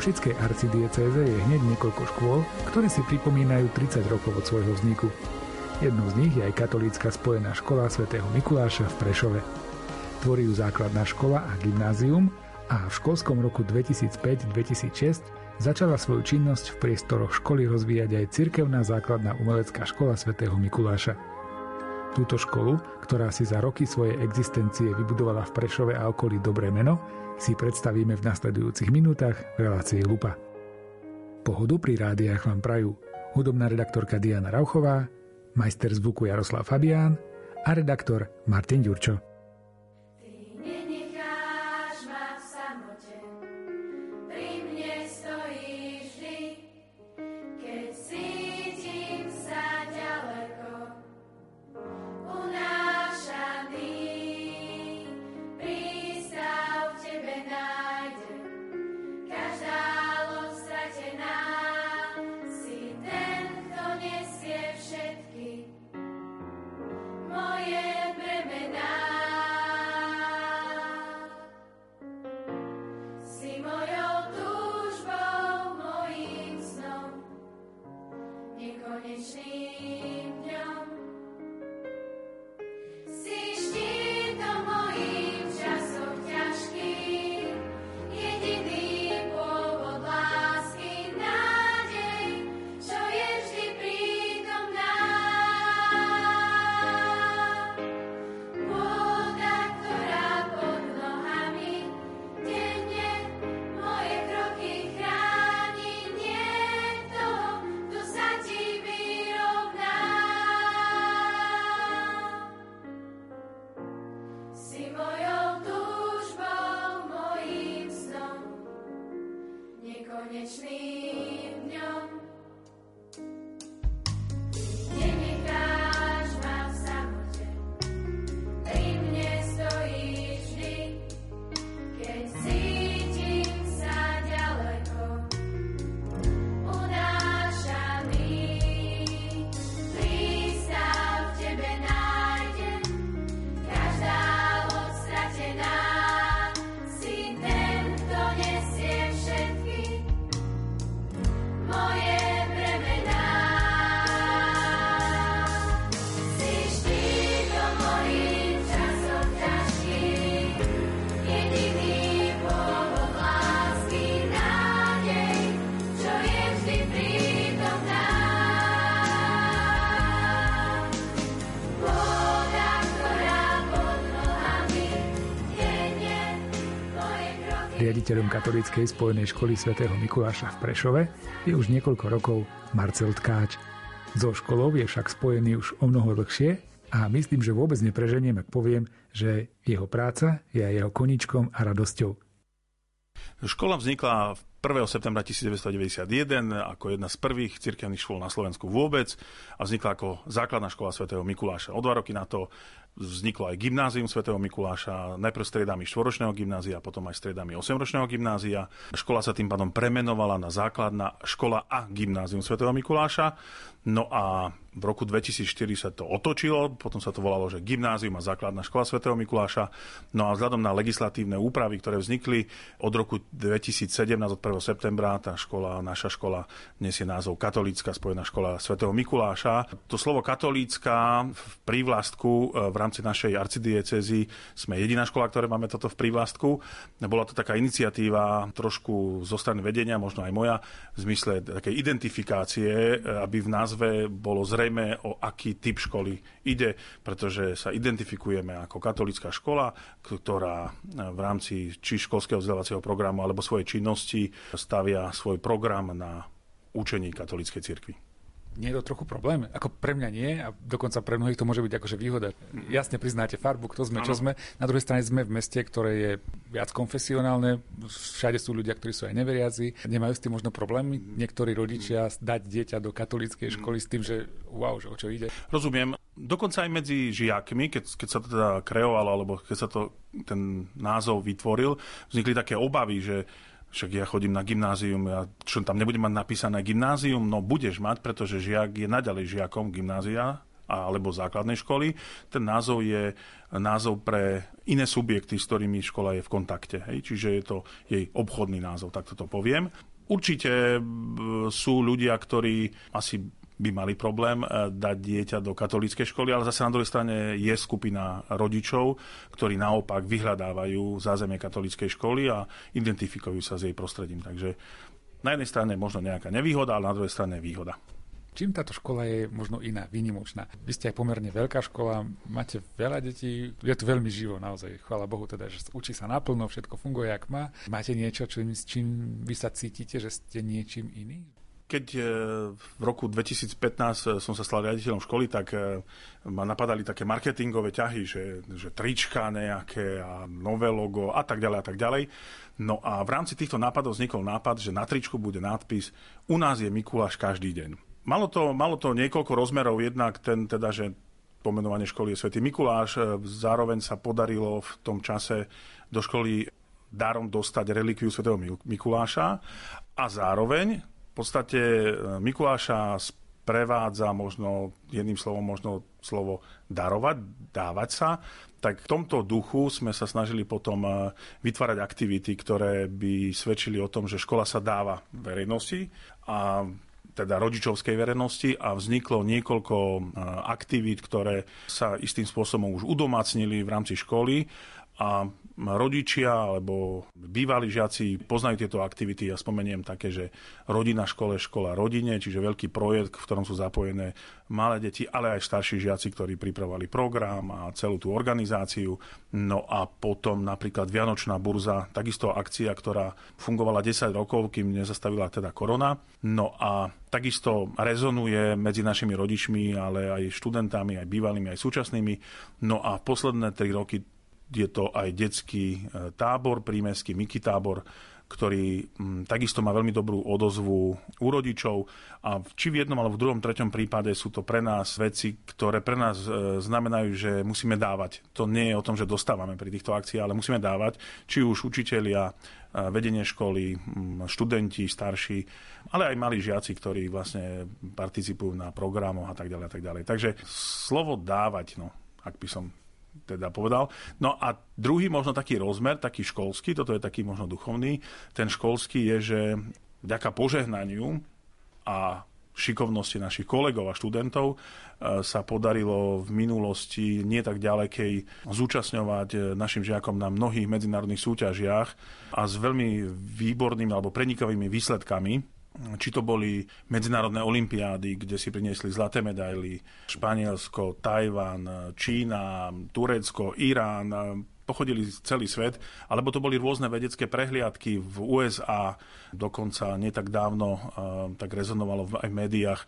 Košickej arcidiecéze je hneď niekoľko škôl, ktoré si pripomínajú 30 rokov od svojho vzniku. Jednou z nich je aj katolícka spojená škola svätého Mikuláša v Prešove. Tvorí ju základná škola a gymnázium a v školskom roku 2005-2006 začala svoju činnosť v priestoroch školy rozvíjať aj cirkevná základná umelecká škola svätého Mikuláša. Túto školu, ktorá si za roky svojej existencie vybudovala v Prešove a okolí dobré meno, si predstavíme v nasledujúcich minútach v relácii Lupa. Pohodu pri rádiách vám prajú hudobná redaktorka Diana Rauchová, majster zvuku Jaroslav Fabián a redaktor Martin Ďurčo. Riaditeľom katolíckej spojenej školy svätého Mikuláša v Prešove je už niekoľko rokov Marcel Tkáč. So školou je však spojený už o mnoho dlhšie a myslím, že vôbec nepreženiem, ak poviem, že jeho práca je aj jeho koničkom a radosťou. Škola vznikla 1. septembra 1991 ako jedna z prvých cirkevných škôl na Slovensku vôbec a vznikla ako základná škola svätého Mikuláša. O dva roky na to vzniklo aj gymnázium svätého Mikuláša, najprv striedami štvoročného gymnázia, potom aj striedami 8-ročného gymnázia. Škola sa tým pádom premenovala na základná škola a gymnázium svätého Mikuláša. No a v roku 2004 sa to otočilo, potom sa to volalo, že gymnázium a základná škola svätého Mikuláša. No a vzhľadom na legislatívne úpravy, ktoré vznikli od roku 2017, od 1. septembra, tá škola, naša škola nesie názov Katolícka spojená škola svätého Mikuláša. To slovo katolícka v prívlastku e, v rámci našej arcidiecezy sme jediná škola, ktorá máme toto v prívlastku. Bola to taká iniciatíva trošku zo strany vedenia, možno aj moja, v zmysle takej identifikácie, e, aby v názve bolo zrejme o aký typ školy ide, pretože sa identifikujeme ako katolická škola, ktorá v rámci či školského vzdelávacieho programu alebo svojej činnosti stavia svoj program na učení katolíckej cirkvi nie je to trochu problém? Ako pre mňa nie a dokonca pre mnohých to môže byť akože výhoda. Jasne priznáte farbu, kto sme, čo sme. Na druhej strane sme v meste, ktoré je viac konfesionálne. Všade sú ľudia, ktorí sú aj neveriaci. Nemajú s tým možno problémy niektorí rodičia dať dieťa do katolíckej školy s tým, že wow, že o čo ide. Rozumiem. Dokonca aj medzi žiakmi, keď, keď sa to teda kreovalo, alebo keď sa to, ten názov vytvoril, vznikli také obavy, že však ja chodím na gymnázium, ja čo tam nebudem mať napísané gymnázium, no budeš mať, pretože žiak je naďalej žiakom gymnázia alebo základnej školy. Ten názov je názov pre iné subjekty, s ktorými škola je v kontakte. Hej? Čiže je to jej obchodný názov, takto to poviem. určite sú ľudia, ktorí asi by mali problém eh, dať dieťa do katolíckej školy, ale zase na druhej strane je skupina rodičov, ktorí naopak vyhľadávajú zázemie katolíckej školy a identifikujú sa s jej prostredím. Takže na jednej strane možno nejaká nevýhoda, ale na druhej strane výhoda. Čím táto škola je možno iná, výnimočná? Vy ste aj pomerne veľká škola, máte veľa detí, je tu veľmi živo naozaj, chvála Bohu teda, že učí sa naplno, všetko funguje, jak má. Máte niečo, čím, čím vy sa cítite, že ste niečím iný? Keď e, v roku 2015 e, som sa stal riaditeľom školy, tak e, ma napadali také marketingové ťahy, že, že trička nejaké a nové logo a tak ďalej a tak ďalej. No a v rámci týchto nápadov vznikol nápad, že na tričku bude nápis U nás je Mikuláš každý deň. Malo to, malo to niekoľko rozmerov, jednak ten teda, že pomenovanie školy je Svetý Mikuláš, zároveň sa podarilo v tom čase do školy darom dostať relikviu svätého Mikuláša a zároveň v podstate e, Mikuláša sprevádza možno, jedným slovom možno slovo darovať, dávať sa, tak v tomto duchu sme sa snažili potom e, vytvárať aktivity, ktoré by svedčili o tom, že škola sa dáva verejnosti a teda rodičovskej verejnosti a vzniklo niekoľko e, aktivít, ktoré sa istým spôsobom už udomácnili v rámci školy a rodičia alebo bývalí žiaci poznajú tieto aktivity. Ja spomeniem také, že rodina škole, škola rodine, čiže veľký projekt, v ktorom sú zapojené malé deti, ale aj starší žiaci, ktorí pripravovali program a celú tú organizáciu. No a potom napríklad Vianočná burza, takisto akcia, ktorá fungovala 10 rokov, kým nezastavila teda korona. No a takisto rezonuje medzi našimi rodičmi, ale aj študentami, aj bývalými, aj súčasnými. No a posledné 3 roky je to aj detský e, tábor, prímeský Miki tábor, ktorý m, takisto má veľmi dobrú odozvu u rodičov a či v jednom alebo v druhom, treťom prípade sú to pre nás veci, ktoré pre nás e, znamenajú, že musíme dávať. To nie je o tom, že dostávame pri týchto akciách, ale musíme dávať, či už učitelia, e, vedenie školy, m, študenti, starší, ale aj malí žiaci, ktorí vlastne participujú na programoch a tak ďalej a tak ďalej. Takže slovo dávať, no, ak by som teda povedal. No a druhý možno taký rozmer, taký školský, toto je taký možno duchovný, ten školský je, že vďaka požehnaniu a šikovnosti našich kolegov a študentov e, sa podarilo v minulosti nie tak ďalekej zúčastňovať e, našim žiakom na mnohých medzinárodných súťažiach a s veľmi výbornými alebo prenikavými výsledkami či to boli medzinárodné olimpiády, kde si priniesli zlaté medaily, Španielsko, Tajvan, Čína, Turecko, Irán, pochodili celý svet, alebo to boli rôzne vedecké prehliadky v USA, dokonca nie tak dávno tak rezonovalo aj v médiách,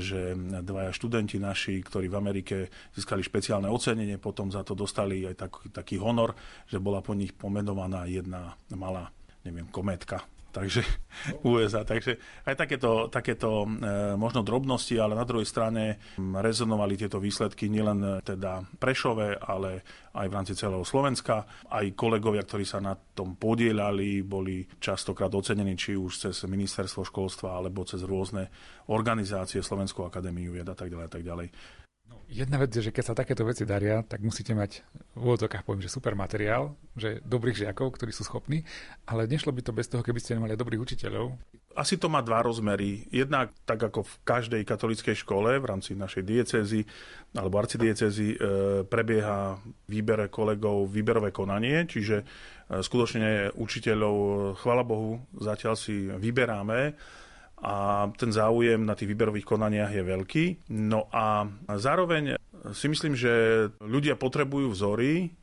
že dvaja študenti naši, ktorí v Amerike získali špeciálne ocenenie, potom za to dostali aj taký, taký honor, že bola po nich pomenovaná jedna malá neviem, kométka takže USA. Takže aj takéto, takéto e, možno drobnosti, ale na druhej strane rezonovali tieto výsledky nielen e, teda Prešove, ale aj v rámci celého Slovenska. Aj kolegovia, ktorí sa na tom podielali, boli častokrát ocenení či už cez ministerstvo školstva alebo cez rôzne organizácie, Slovenskú akadémiu vied a tak ďalej a tak ďalej. Jedna vec je, že keď sa takéto veci daria, tak musíte mať v úvodzokách poviem, že super materiál, že dobrých žiakov, ktorí sú schopní, ale nešlo by to bez toho, keby ste nemali dobrých učiteľov. Asi to má dva rozmery. Jednak tak ako v každej katolíckej škole v rámci našej diecézy alebo arcidiecezy e, prebieha výbere kolegov výberové konanie, čiže e, skutočne učiteľov, chvala Bohu, zatiaľ si vyberáme a ten záujem na tých výberových konaniach je veľký. No a zároveň si myslím, že ľudia potrebujú vzory,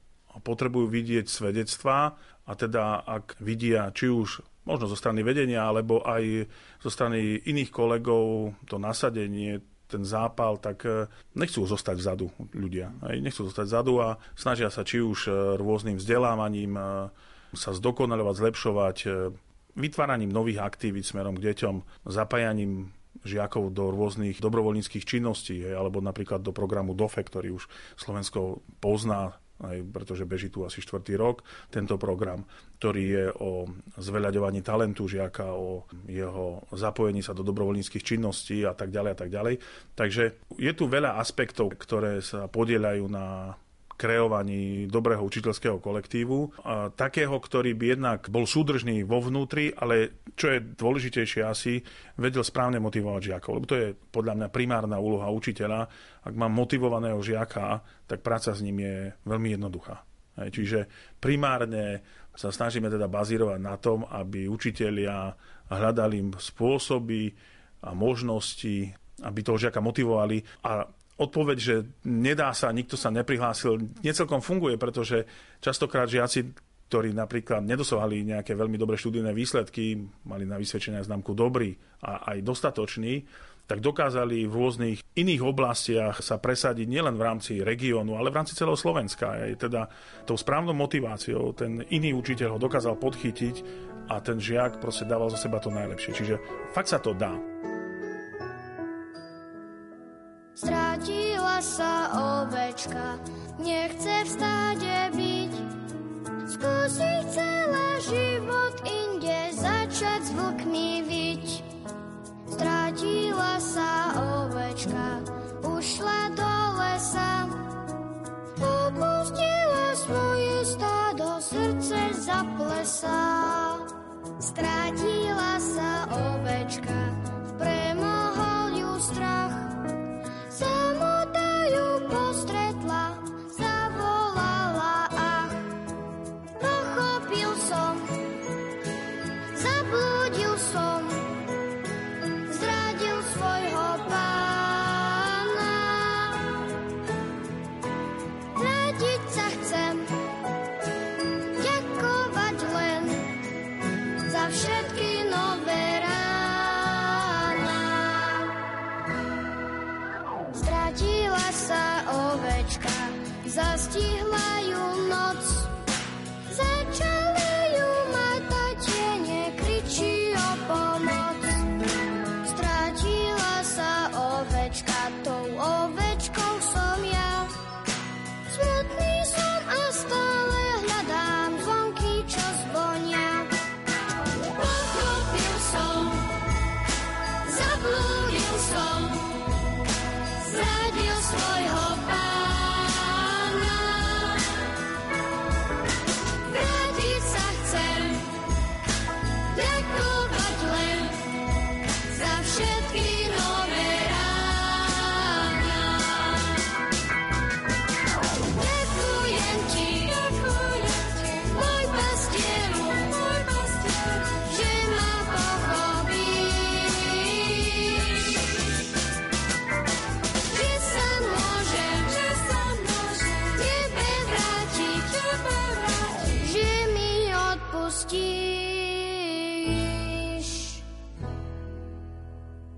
potrebujú vidieť svedectvá a teda ak vidia či už možno zo strany vedenia, alebo aj zo strany iných kolegov to nasadenie, ten zápal, tak eh, nechcú zostať vzadu ľudia. Nechcú zostať vzadu a snažia sa či už eh, rôznym vzdelávaním eh, sa zdokonalovať, zlepšovať, vytváraním nových aktivít smerom k deťom, zapájaním žiakov do rôznych dobrovoľníckých činností, alebo napríklad do programu DOFE, ktorý už Slovensko pozná, aj pretože beží tu asi štvrtý rok, tento program, ktorý je o zveľaďovaní talentu žiaka, o jeho zapojení sa do dobrovoľníckých činností a tak ďalej a tak ďalej. Takže je tu veľa aspektov, ktoré sa podielajú na kreovaní dobrého učiteľského kolektívu. Takého, ktorý by jednak bol súdržný vo vnútri, ale čo je dôležitejšie asi, vedel správne motivovať žiakov. Lebo to je podľa mňa primárna úloha učiteľa. Ak mám motivovaného žiaka, tak práca s ním je veľmi jednoduchá. Čiže primárne sa snažíme teda bazírovať na tom, aby učitelia hľadali spôsoby a možnosti, aby toho žiaka motivovali a odpoveď, že nedá sa, nikto sa neprihlásil, necelkom funguje, pretože častokrát žiaci, ktorí napríklad nedosahovali nejaké veľmi dobré študijné výsledky, mali na vysvedčenia známku dobrý a aj dostatočný, tak dokázali v rôznych iných oblastiach sa presadiť nielen v rámci regiónu, ale v rámci celého Slovenska. Aj teda tou správnou motiváciou ten iný učiteľ ho dokázal podchytiť a ten žiak proste dával za seba to najlepšie. Čiže fakt sa to dá. Strátila sa ovečka, nechce v stáde byť. Skúsi celá život inde začať s vlkmi vyť. Strátila sa ovečka, ušla do lesa. Opustila svoje stádo, srdce zaplesá. Strátila sa ovečka, last.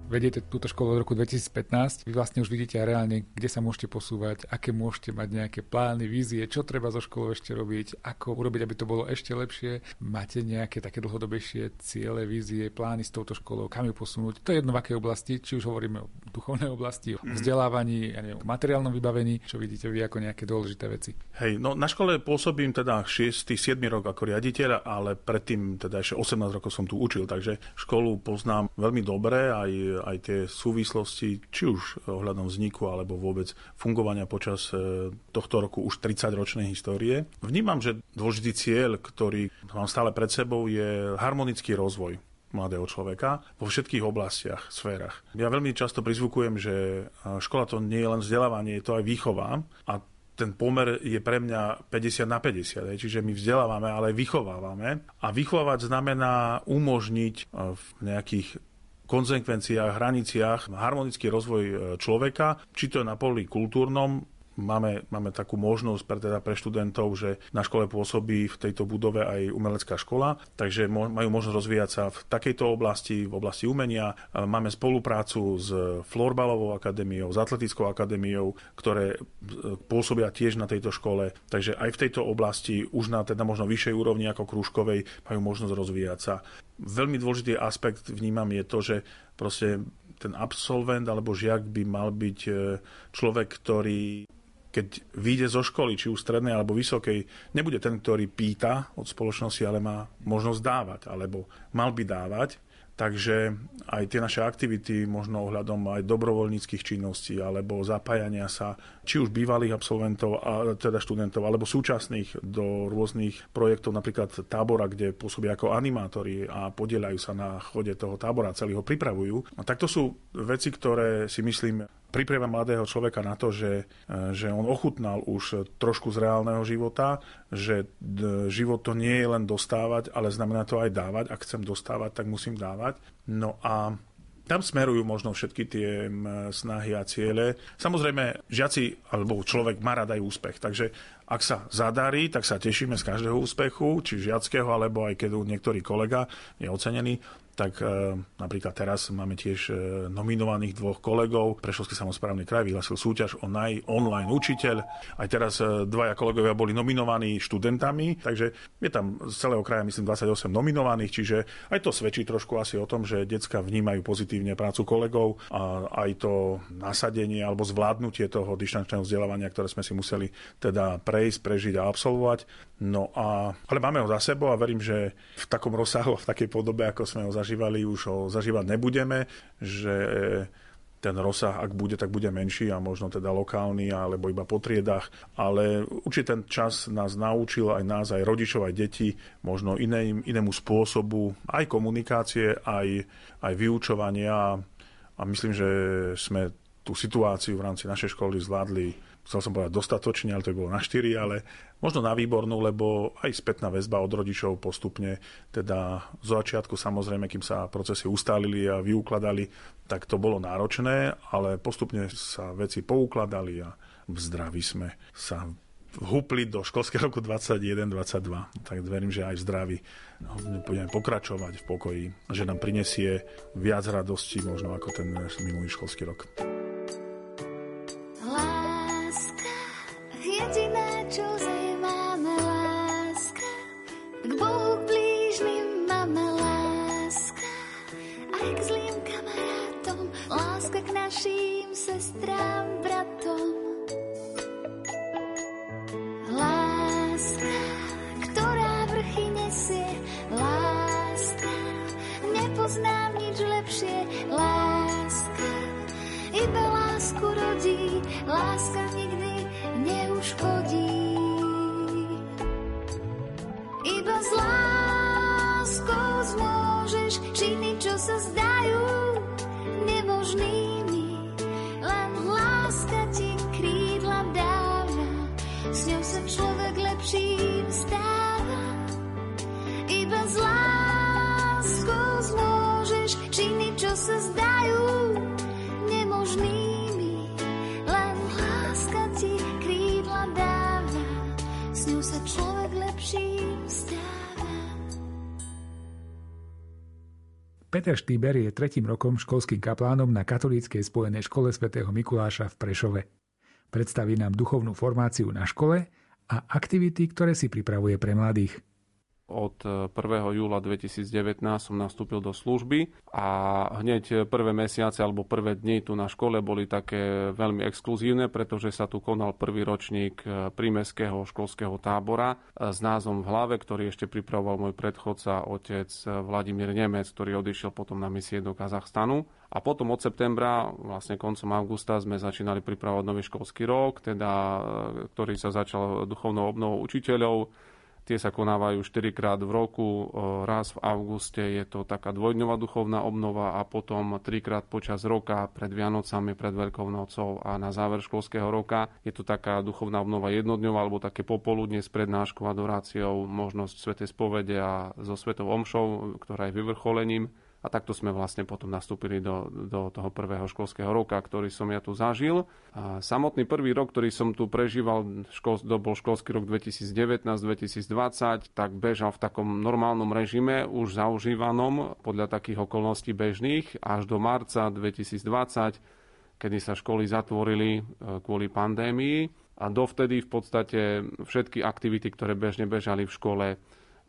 Vediete túto školu od roku 2015. Vy vlastne už vidíte reálne, kde sa môžete posúvať, aké môžete mať nejaké plány, vízie, čo treba so školou ešte robiť, ako urobiť, aby to bolo ešte lepšie. Máte nejaké také dlhodobejšie ciele, vízie, plány s touto školou, kam ju posunúť. To je jedno v akej oblasti, či už hovoríme o duchovnej oblasti, o vzdelávaní, ja neviem, o materiálnom vybavení, čo vidíte vy ako nejaké dôležité veci. Hej, no na škole pôsobím teda 6. 7 rok ako riaditeľ, ale predtým teda ešte 18 rokov som tu učil, takže školu poznám veľmi dobre, aj, aj tie súvislosti, či už ohľadom vzniku, alebo vôbec fungovania počas e, tohto roku už 30-ročnej histórie. Vnímam, že dôležitý cieľ, ktorý mám stále pred sebou, je harmonický rozvoj mladého človeka vo všetkých oblastiach, sférach. Ja veľmi často prizvukujem, že e, škola to nie je len vzdelávanie, je to aj výchova a ten pomer je pre mňa 50 na 50, hej, čiže my vzdelávame, ale aj vychovávame. A vychovávať znamená umožniť e, v nejakých konzekvenciách, hraniciach harmonický rozvoj e, človeka, či to je na poli kultúrnom, Máme, máme takú možnosť pre, teda pre študentov, že na škole pôsobí v tejto budove aj umelecká škola, takže majú možnosť rozvíjať sa v takejto oblasti, v oblasti umenia. Máme spoluprácu s Florbalovou akadémiou, s Atletickou akadémiou, ktoré pôsobia tiež na tejto škole. Takže aj v tejto oblasti, už na teda možno vyššej úrovni ako krúžkovej, majú možnosť rozvíjať sa. Veľmi dôležitý aspekt vnímam je to, že proste ten absolvent alebo žiak by mal byť človek, ktorý keď vyjde zo školy, či už strednej alebo vysokej, nebude ten, ktorý pýta od spoločnosti, ale má možnosť dávať, alebo mal by dávať. Takže aj tie naše aktivity, možno ohľadom aj dobrovoľníckých činností alebo zapájania sa či už bývalých absolventov, a teda študentov, alebo súčasných do rôznych projektov, napríklad tábora, kde pôsobia ako animátori a podielajú sa na chode toho tábora, celý ho pripravujú. A tak to sú veci, ktoré si myslím pripravia mladého človeka na to, že, že on ochutnal už trošku z reálneho života, že život to nie je len dostávať, ale znamená to aj dávať. Ak chcem dostávať, tak musím dávať. No a tam smerujú možno všetky tie snahy a ciele. Samozrejme, žiaci alebo človek má rada aj úspech, takže ak sa zadarí, tak sa tešíme z každého úspechu, či žiackého, alebo aj keď niektorý kolega je ocenený tak e, napríklad teraz máme tiež e, nominovaných dvoch kolegov. Prešovský samozprávny kraj vyhlasil súťaž o naj-online učiteľ. Aj teraz e, dvaja kolegovia boli nominovaní študentami, takže je tam z celého kraja myslím 28 nominovaných, čiže aj to svedčí trošku asi o tom, že decka vnímajú pozitívne prácu kolegov a aj to nasadenie alebo zvládnutie toho dištančného vzdelávania, ktoré sme si museli teda prejsť, prežiť a absolvovať. No a, ale máme ho za sebou a verím, že v takom rozsahu, v takej podobe, ako sme ho zažívali, už ho zažívať nebudeme, že ten rozsah, ak bude, tak bude menší a možno teda lokálny alebo iba po triedách. Ale určite ten čas nás naučil aj nás, aj rodičov, aj detí možno iným, inému spôsobu aj komunikácie, aj, aj vyučovania. A myslím, že sme tú situáciu v rámci našej školy zvládli chcel som povedať dostatočne, ale to bolo na 4, ale možno na výbornú, lebo aj spätná väzba od rodičov postupne, teda z začiatku samozrejme, kým sa procesy ustálili a vyukladali, tak to bolo náročné, ale postupne sa veci poukladali a v zdraví sme sa vhupli do školského roku 21-22. Tak verím, že aj v zdraví budeme pokračovať v pokoji, že nám prinesie viac radosti možno ako ten minulý školský rok. Štýber je tretím rokom školským kaplánom na katolíckej spojenej škole svätého Mikuláša v Prešove. Predstaví nám duchovnú formáciu na škole a aktivity, ktoré si pripravuje pre mladých. Od 1. E, júla 2019 som nastúpil do služby a hneď prvé mesiace alebo prvé dni tu na škole boli také veľmi exkluzívne, pretože sa tu konal prvý ročník e, prímeského školského tábora e, s názvom v hlave, ktorý ešte pripravoval môj predchodca, otec Vladimír Nemec, ktorý odišiel potom na misie do Kazachstanu. A potom od septembra, vlastne koncom augusta, sme začínali pripravovať nový školský rok, teda, ktorý sa začal duchovnou obnovou učiteľov. Tie sa konávajú 4 krát v roku. Raz v auguste je to taká dvojdňová duchovná obnova a potom trikrát počas roka pred Vianocami, pred Veľkou nocou a na záver školského roka je to taká duchovná obnova jednodňová alebo také popoludne s prednáškou, adoráciou, možnosť svetej spovede a so svetou omšou, ktorá je vyvrcholením. A takto sme vlastne potom nastúpili do, do toho prvého školského roka, ktorý som ja tu zažil. A samotný prvý rok, ktorý som tu prežíval, škol, to bol školský rok 2019-2020, tak bežal v takom normálnom režime, už zaužívanom podľa takých okolností bežných, až do marca 2020, kedy sa školy zatvorili e, kvôli pandémii. A dovtedy v podstate všetky aktivity, ktoré bežne bežali v škole,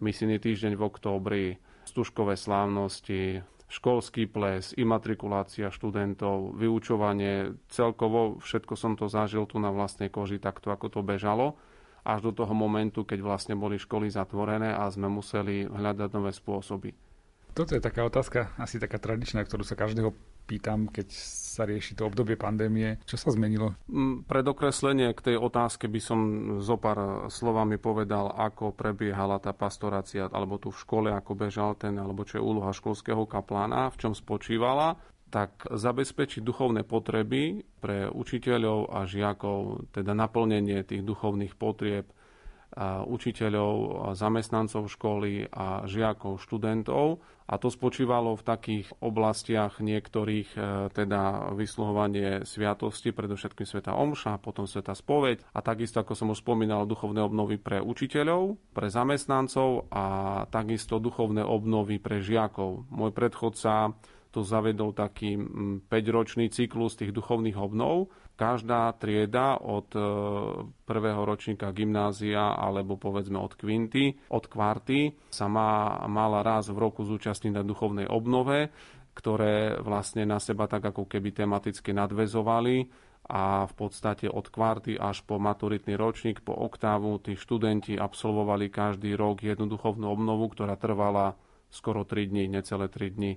misijný týždeň v októbri, stužkové slávnosti, školský ples, imatrikulácia študentov, vyučovanie, celkovo všetko som to zažil tu na vlastnej koži, takto ako to bežalo, až do toho momentu, keď vlastne boli školy zatvorené a sme museli hľadať nové spôsoby. Toto je taká otázka, asi taká tradičná, ktorú sa každého pýtam, keď sa rieši to obdobie pandémie. Čo sa zmenilo? Mm, Pre dokreslenie k tej otázke by som zo pár slovami povedal, ako prebiehala tá pastorácia, alebo tu v škole, ako bežal ten, alebo čo je úloha školského kaplána, v čom spočívala tak zabezpečiť duchovné potreby pre učiteľov a žiakov, teda naplnenie tých duchovných potrieb učiteľov, zamestnancov školy a žiakov, študentov. A to spočívalo v takých oblastiach niektorých, e, teda vysluhovanie sviatosti, predovšetkým Sveta Omša, potom Sveta Spoveď a takisto, ako som už spomínal, duchovné obnovy pre učiteľov, pre zamestnancov a takisto duchovné obnovy pre žiakov. Môj predchodca tu zavedol taký 5-ročný cyklus tých duchovných obnov, každá trieda od e, prvého ročníka gymnázia alebo povedzme od kvinty, od kvarty sa má, mala raz v roku zúčastniť na duchovnej obnove, ktoré vlastne na seba tak ako keby tematicky nadvezovali a v podstate od kvarty až po maturitný ročník, po oktávu, tí študenti absolvovali každý rok jednu duchovnú obnovu, ktorá trvala skoro 3 dní, necelé 3 dní.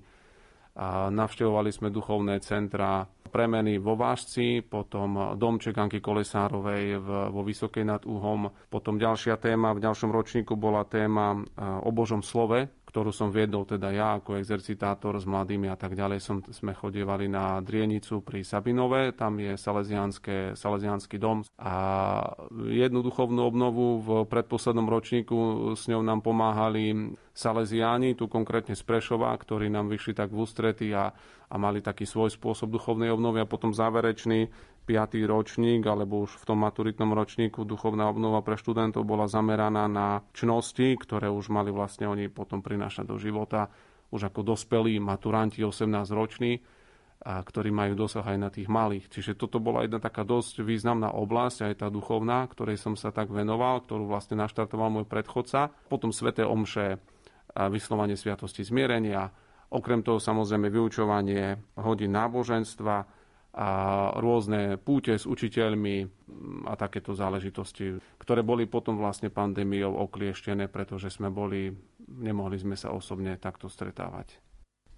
Navštevovali sme duchovné centra premeny vo Vážci, potom domček Anky Kolesárovej vo Vysokej nad Úhom. Potom ďalšia téma, v ďalšom ročníku bola téma o Božom slove, ktorú som viedol teda ja ako exercitátor s mladými a tak ďalej. Som, sme chodievali na Drienicu pri Sabinove, tam je Salesianský dom a jednu duchovnú obnovu v predposlednom ročníku s ňou nám pomáhali Salesiáni, tu konkrétne z Prešova, ktorí nám vyšli tak v ústrety a, a mali taký svoj spôsob duchovnej obnovy a potom záverečný 5. ročník alebo už v tom maturitnom ročníku duchovná obnova pre študentov bola zameraná na čnosti, ktoré už mali vlastne oni potom prinášať do života už ako dospelí maturanti 18 roční, a ktorí majú dosah aj na tých malých. Čiže toto bola jedna taká dosť významná oblasť, aj tá duchovná, ktorej som sa tak venoval, ktorú vlastne naštartoval môj predchodca. Potom sveté omše, vyslovanie sviatosti zmierenia, okrem toho samozrejme vyučovanie hodín náboženstva, a rôzne púte s učiteľmi a takéto záležitosti, ktoré boli potom vlastne pandémiou oklieštené, pretože sme boli, nemohli sme sa osobne takto stretávať.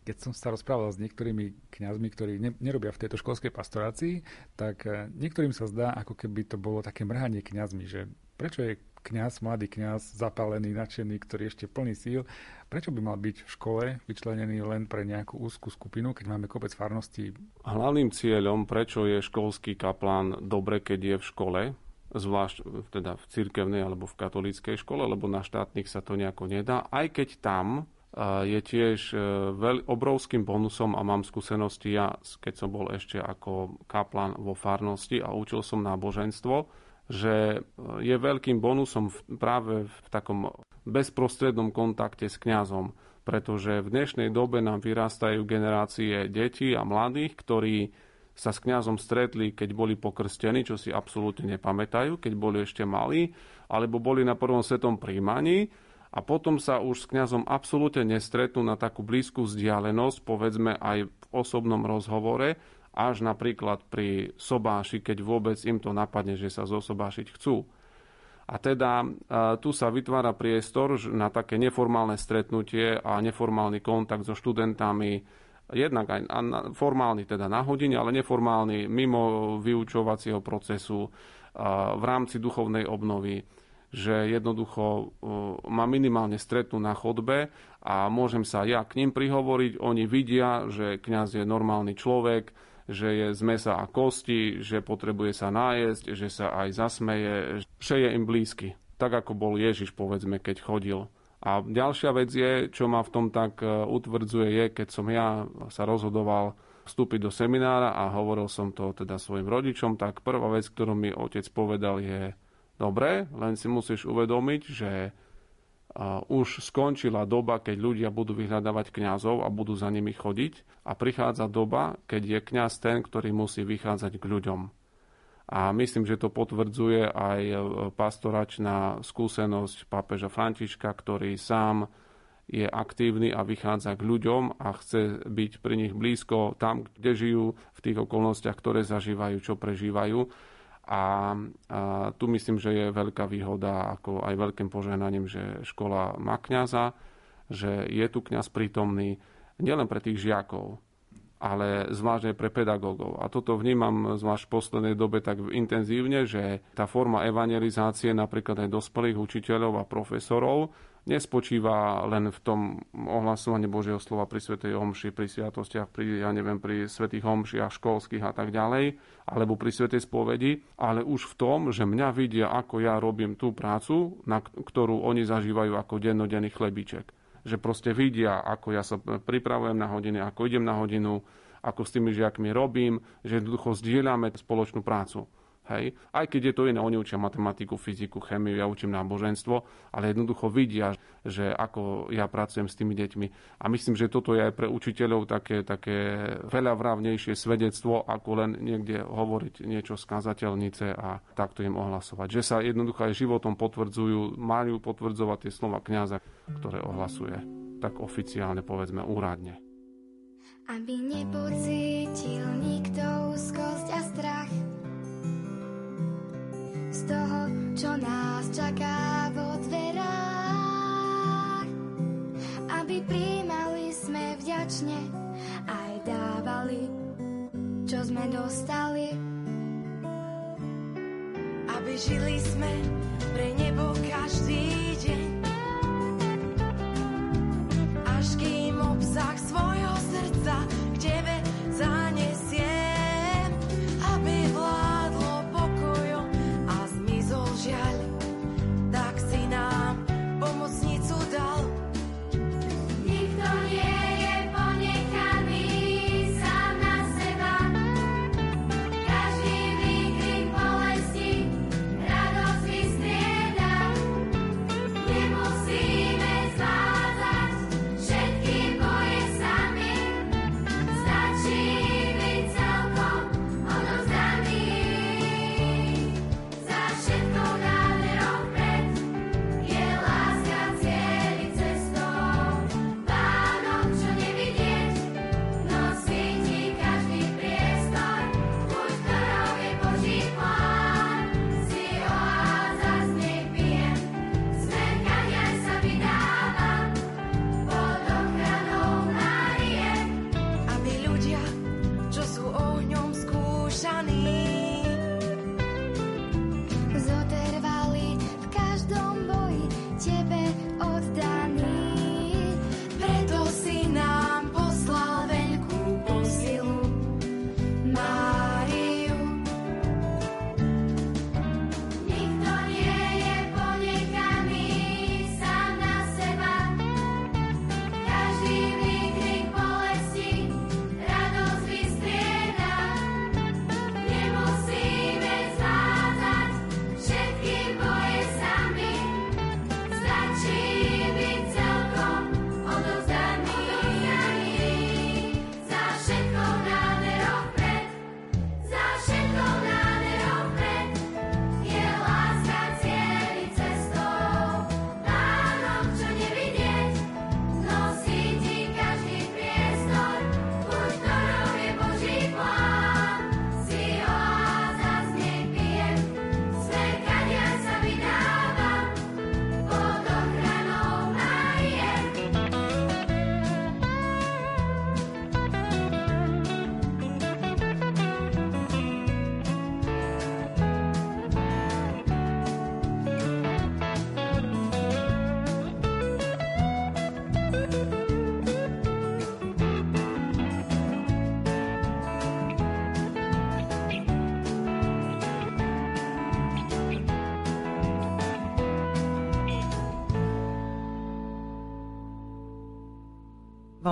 Keď som sa rozprával s niektorými kňazmi, ktorí ne, nerobia v tejto školskej pastorácii, tak eh, niektorým sa zdá, ako keby to bolo také mrhanie kňazmi, že prečo je kňaz, mladý kňaz, zapálený, nadšený, ktorý ešte plný síl, prečo by mal byť v škole vyčlenený len pre nejakú úzkú skupinu, keď máme kopec farností? Hlavným cieľom, prečo je školský kaplán dobre, keď je v škole, zvlášť teda v cirkevnej alebo v katolíckej škole, lebo na štátnych sa to nejako nedá, aj keď tam je tiež e, veľ, obrovským bonusom a mám skúsenosti ja, keď som bol ešte ako kaplan vo farnosti a učil som náboženstvo, že e, je veľkým bonusom práve v takom bezprostrednom kontakte s kňazom, pretože v dnešnej dobe nám vyrastajú generácie detí a mladých, ktorí sa s kňazom stretli, keď boli pokrstení, čo si absolútne nepamätajú, keď boli ešte malí, alebo boli na prvom svetom príjmaní a potom sa už s kňazom absolútne nestretnú na takú blízku vzdialenosť, povedzme aj v osobnom rozhovore, až napríklad pri sobáši, keď vôbec im to napadne, že sa zosobášiť chcú. A teda tu sa vytvára priestor na také neformálne stretnutie a neformálny kontakt so študentami, jednak aj formálny teda na hodine, ale neformálny mimo vyučovacieho procesu v rámci duchovnej obnovy že jednoducho ma minimálne stretnú na chodbe a môžem sa ja k ním prihovoriť. Oni vidia, že kňaz je normálny človek, že je z mesa a kosti, že potrebuje sa nájsť, že sa aj zasmeje, že je im blízky. Tak ako bol Ježiš, povedzme, keď chodil. A ďalšia vec je, čo ma v tom tak e, utvrdzuje, je, keď som ja sa rozhodoval vstúpiť do seminára a hovoril som to teda svojim rodičom, tak prvá vec, ktorú mi otec povedal je, dobre, len si musíš uvedomiť, že už skončila doba, keď ľudia budú vyhľadávať kňazov a budú za nimi chodiť a prichádza doba, keď je kňaz ten, ktorý musí vychádzať k ľuďom. A myslím, že to potvrdzuje aj e, pastoračná skúsenosť pápeža Františka, ktorý sám je aktívny a vychádza k ľuďom a chce byť pri nich blízko tam, kde žijú, v tých okolnostiach, ktoré zažívajú, čo prežívajú a, a tu myslím, že je veľká výhoda, ako aj veľkým požehnaním, že škola má kniaza, že je tu kňaz prítomný nielen pre tých žiakov, ale zvlášť pre pedagógov. A toto vnímam zvlášť v poslednej dobe tak intenzívne, že tá forma evangelizácie napríklad aj dospelých učiteľov a profesorov nespočíva len v tom ohlasovaní Božieho slova pri Svetej Omši, pri sviatostiach, pri, ja neviem, pri Svetých Omšiach školských a tak ďalej, alebo pri Svetej spovedi, ale už v tom, že mňa vidia, ako ja robím tú prácu, na ktorú oni zažívajú ako dennodenný chlebiček že proste vidia, ako ja sa pripravujem na hodiny, ako idem na hodinu, ako s tými žiakmi robím, že jednoducho zdieľame spoločnú prácu. Hej. Aj keď je to iné, oni učia matematiku, fyziku, chemiu, ja učím náboženstvo, ale jednoducho vidia, že ako ja pracujem s tými deťmi. A myslím, že toto je aj pre učiteľov také, také veľa vravnejšie svedectvo, ako len niekde hovoriť niečo z kazateľnice a takto im ohlasovať. Že sa jednoducho aj životom potvrdzujú, majú potvrdzovať tie slova kniaza, ktoré ohlasuje tak oficiálne, povedzme, úradne. Aby nepocítil nikto úzkosť a strach z toho, čo nás čaká vo dverách. Aby príjmali sme vďačne aj dávali, čo sme dostali. Aby žili sme pre nebo každý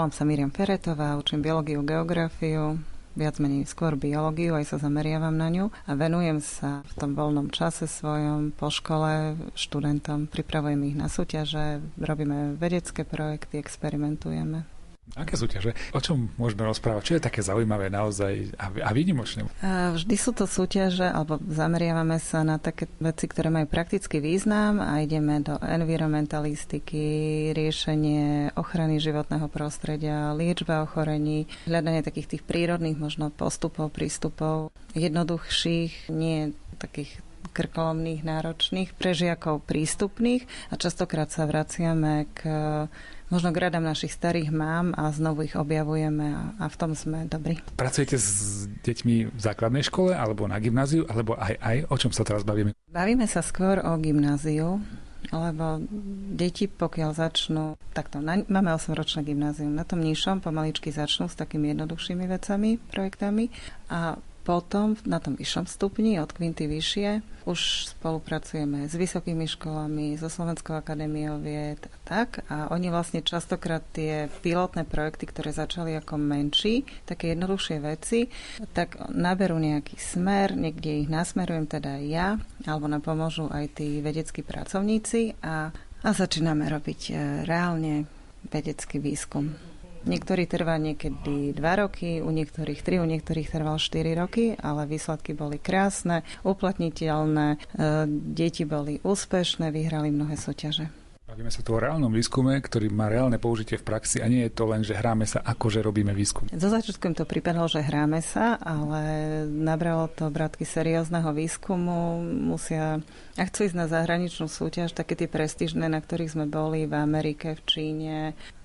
Volám sa Miriam Feretová, učím biológiu, geografiu, viac menej skôr biológiu, aj sa zameriavam na ňu a venujem sa v tom voľnom čase svojom po škole študentom, pripravujem ich na súťaže, robíme vedecké projekty, experimentujeme. Aké súťaže? O čom môžeme rozprávať? Čo je také zaujímavé naozaj a, a výnimočné? Vždy sú to súťaže, alebo zameriavame sa na také veci, ktoré majú praktický význam a ideme do environmentalistiky, riešenie ochrany životného prostredia, liečba ochorení, hľadanie takých tých prírodných možno postupov, prístupov, jednoduchších, nie takých krkolomných, náročných, pre žiakov prístupných a častokrát sa vraciame k možno k radám našich starých mám a znovu ich objavujeme a, a v tom sme dobrí. Pracujete s deťmi v základnej škole alebo na gymnáziu, alebo aj aj? O čom sa teraz bavíme? Bavíme sa skôr o gymnáziu, lebo deti, pokiaľ začnú, takto, na, máme 8-ročné gymnázium, na tom nižšom pomaličky začnú s takými jednoduchšími vecami, projektami a potom na tom vyššom stupni, od kvinty vyššie, už spolupracujeme s vysokými školami, so Slovenskou akadémiou vied a tak. A oni vlastne častokrát tie pilotné projekty, ktoré začali ako menší, také jednoduchšie veci, tak naberú nejaký smer, niekde ich nasmerujem teda aj ja, alebo nám pomôžu aj tí vedeckí pracovníci a, a začíname robiť e, reálne vedecký výskum. Niektorý trvá niekedy 2 roky, u niektorých 3, u niektorých trval 4 roky, ale výsledky boli krásne, uplatniteľné, e, deti boli úspešné, vyhrali mnohé súťaže. Bavíme sa tu o reálnom výskume, ktorý má reálne použitie v praxi a nie je to len, že hráme sa, ako že robíme výskum. Zo začiatku to pripadalo, že hráme sa, ale nabralo to bratky seriózneho výskumu. Musia, ak chcú ísť na zahraničnú súťaž, také tie prestížne, na ktorých sme boli v Amerike, v Číne,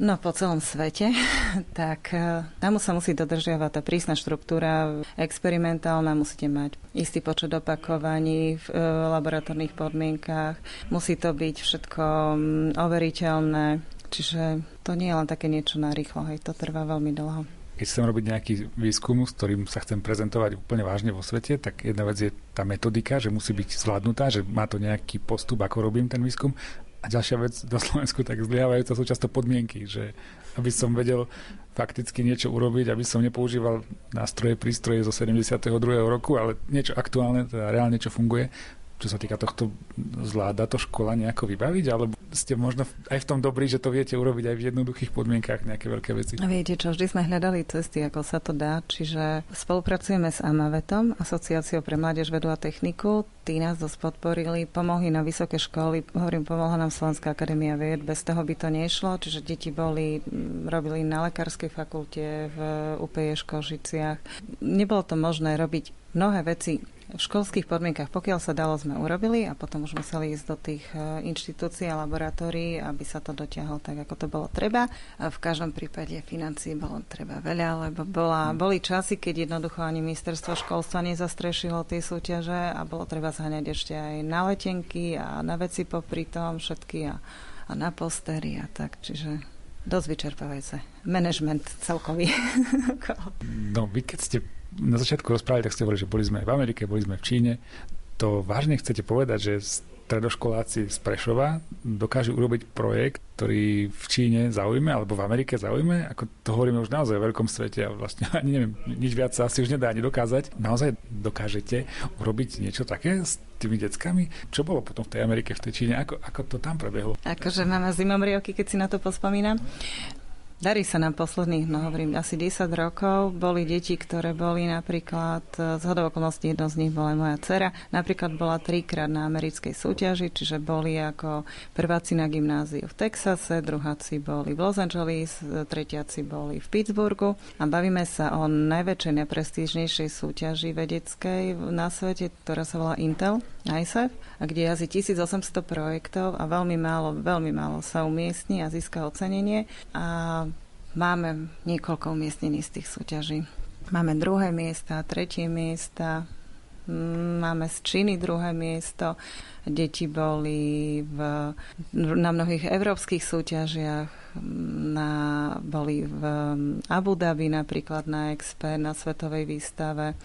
no po celom svete, tak e, tam sa musí dodržiavať tá prísna štruktúra experimentálna, musíte mať istý počet opakovaní v e, laboratórnych podmienkách, musí to byť všetko overiteľné. Čiže to nie je len také niečo na rýchlo, hej, to trvá veľmi dlho. Keď chcem robiť nejaký výskum, s ktorým sa chcem prezentovať úplne vážne vo svete, tak jedna vec je tá metodika, že musí byť zvládnutá, že má to nejaký postup, ako robím ten výskum. A ďalšia vec do Slovensku, tak zlyhávajúca sú často podmienky, že aby som vedel fakticky niečo urobiť, aby som nepoužíval nástroje, prístroje zo 72. roku, ale niečo aktuálne, teda reálne, čo funguje, čo sa týka tohto, zvláda to škola nejako vybaviť, alebo ste možno aj v tom dobrí, že to viete urobiť aj v jednoduchých podmienkach nejaké veľké veci? Viete čo, vždy sme hľadali cesty, ako sa to dá, čiže spolupracujeme s AMAVETom, Asociáciou pre mládež, vedu a techniku. Tí nás dosť podporili, pomohli na vysoké školy, hovorím, pomohla nám Slovenská akadémia vied, bez toho by to nešlo, čiže deti boli, robili na lekárskej fakulte v UPE Kožiciach. Nebolo to možné robiť mnohé veci v školských podmienkach, pokiaľ sa dalo, sme urobili a potom už museli ísť do tých e, inštitúcií a laboratórií, aby sa to dotiahlo tak, ako to bolo treba. A v každom prípade financií bolo treba veľa, lebo bola, hm. boli časy, keď jednoducho ani ministerstvo školstva nezastrešilo tie súťaže a bolo treba zhaňať ešte aj na letenky a na veci popri tom všetky a, a na postery a tak, čiže dosť vyčerpávajúce. Management celkový. no, vy keď ste na začiatku rozprávali, tak ste hovorili, že boli sme v Amerike, boli sme v Číne. To vážne chcete povedať, že stredoškoláci z Prešova dokážu urobiť projekt, ktorý v Číne zaujme, alebo v Amerike zaujme, ako to hovoríme už naozaj o veľkom svete a vlastne ani neviem, nič viac sa asi už nedá ani dokázať. Naozaj dokážete urobiť niečo také s tými deckami? Čo bolo potom v tej Amerike, v tej Číne? Ako, ako to tam prebehlo? Akože máme zimomrievky, keď si na to pospomínam. Darí sa nám posledných, no hovorím, asi 10 rokov. Boli deti, ktoré boli napríklad, z hodou okolností jedno z nich bola moja dcera, napríklad bola trikrát na americkej súťaži, čiže boli ako prváci na gymnáziu v Texase, druháci boli v Los Angeles, tretiaci boli v Pittsburghu. A bavíme sa o najväčšej, najprestížnejšej súťaži vedeckej na svete, ktorá sa volá Intel, ISAF, a kde jazdí 1800 projektov a veľmi málo, veľmi málo sa umiestni a získa ocenenie a Máme niekoľko umiestnení z tých súťaží. Máme druhé miesta, tretie miesta, máme z Číny druhé miesto. Deti boli v, na mnohých európskych súťažiach, na, boli v Abu Dhabi napríklad na Expe, na svetovej výstave.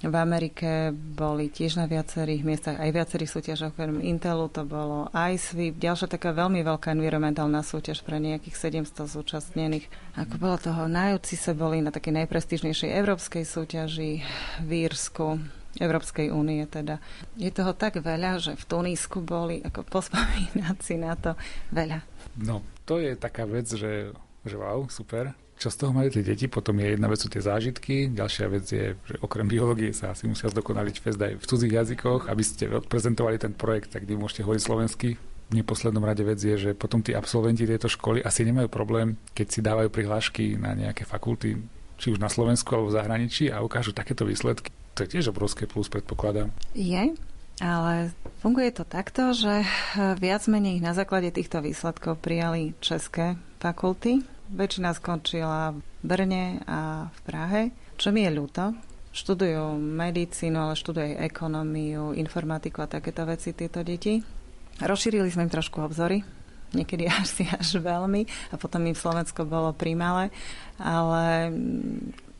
V Amerike boli tiež na viacerých miestach, aj viacerých súťažoch, okrem Intelu to bolo ICEWIP, ďalšia taká veľmi veľká environmentálna súťaž pre nejakých 700 zúčastnených. Ako bolo toho, najúci sa boli na takej najprestížnejšej európskej súťaži v Írsku, Európskej únie teda. Je toho tak veľa, že v Tunísku boli, ako pospomínať si na to, veľa. No, to je taká vec, že, že wow, super čo z toho majú tie deti, potom je jedna vec sú tie zážitky, ďalšia vec je, že okrem biológie sa asi musia zdokonaliť fest aj v cudzích jazykoch, aby ste odprezentovali ten projekt, tak kde môžete hovoriť slovensky. V neposlednom rade vec je, že potom tí absolventi tejto školy asi nemajú problém, keď si dávajú prihlášky na nejaké fakulty, či už na Slovensku alebo v zahraničí a ukážu takéto výsledky. To je tiež obrovské plus, predpokladám. Je, ale funguje to takto, že viac menej na základe týchto výsledkov prijali české fakulty. Väčšina skončila v Brne a v Prahe, čo mi je ľúto. Študujú medicínu, ale študujú aj ekonómiu, informatiku a takéto veci tieto deti. Rozšírili sme im trošku obzory, niekedy až si až veľmi a potom im Slovensko bolo primalé, ale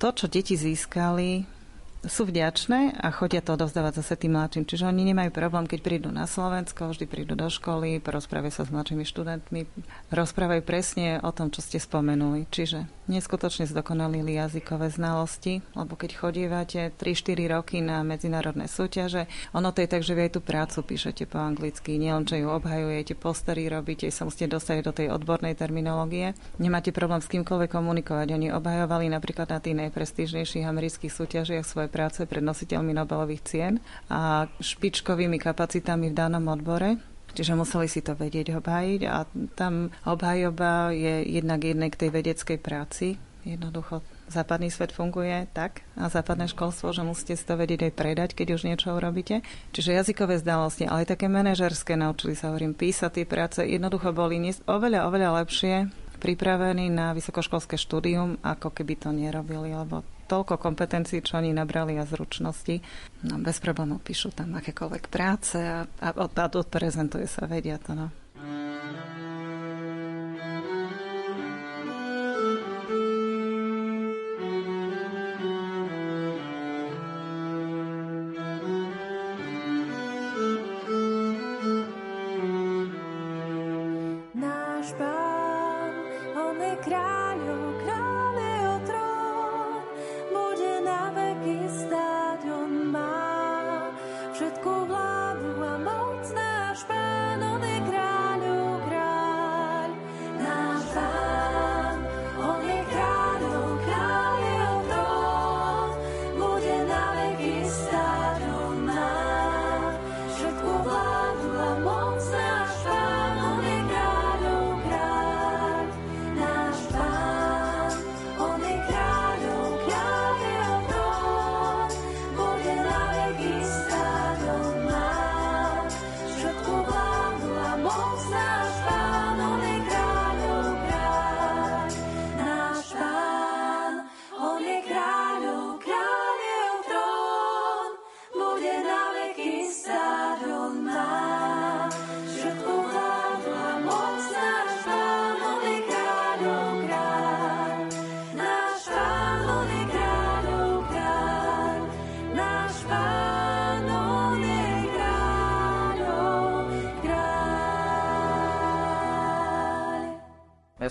to, čo deti získali, sú vďačné a chodia to odovzdávať zase tým mladším. Čiže oni nemajú problém, keď prídu na Slovensko, vždy prídu do školy, porozprávajú sa s mladšími študentmi, rozprávajú presne o tom, čo ste spomenuli. Čiže neskutočne zdokonalili jazykové znalosti, lebo keď chodívate 3-4 roky na medzinárodné súťaže, ono to je tak, že vy aj tú prácu píšete po anglicky, nielen, že ju obhajujete, postery robíte, sa musíte dostať do tej odbornej terminológie. Nemáte problém s kýmkoľvek komunikovať. Oni obhajovali napríklad na tých najprestížnejších amerických súťažiach svoje práce pred nositeľmi Nobelových cien a špičkovými kapacitami v danom odbore. Čiže museli si to vedieť obhájiť a tam obhajoba je jednak jednej k tej vedeckej práci. Jednoducho západný svet funguje tak a západné školstvo, že musíte si to vedieť aj predať, keď už niečo urobíte. Čiže jazykové znalosti, ale aj také manažerské naučili sa, hovorím, písať tie práce. Jednoducho boli oveľa, oveľa lepšie pripravení na vysokoškolské štúdium, ako keby to nerobili, lebo toľko kompetencií, čo oni nabrali a zručnosti. No, bez problémov píšu tam akékoľvek práce a, a, a odprezentuje sa, vedia to. No.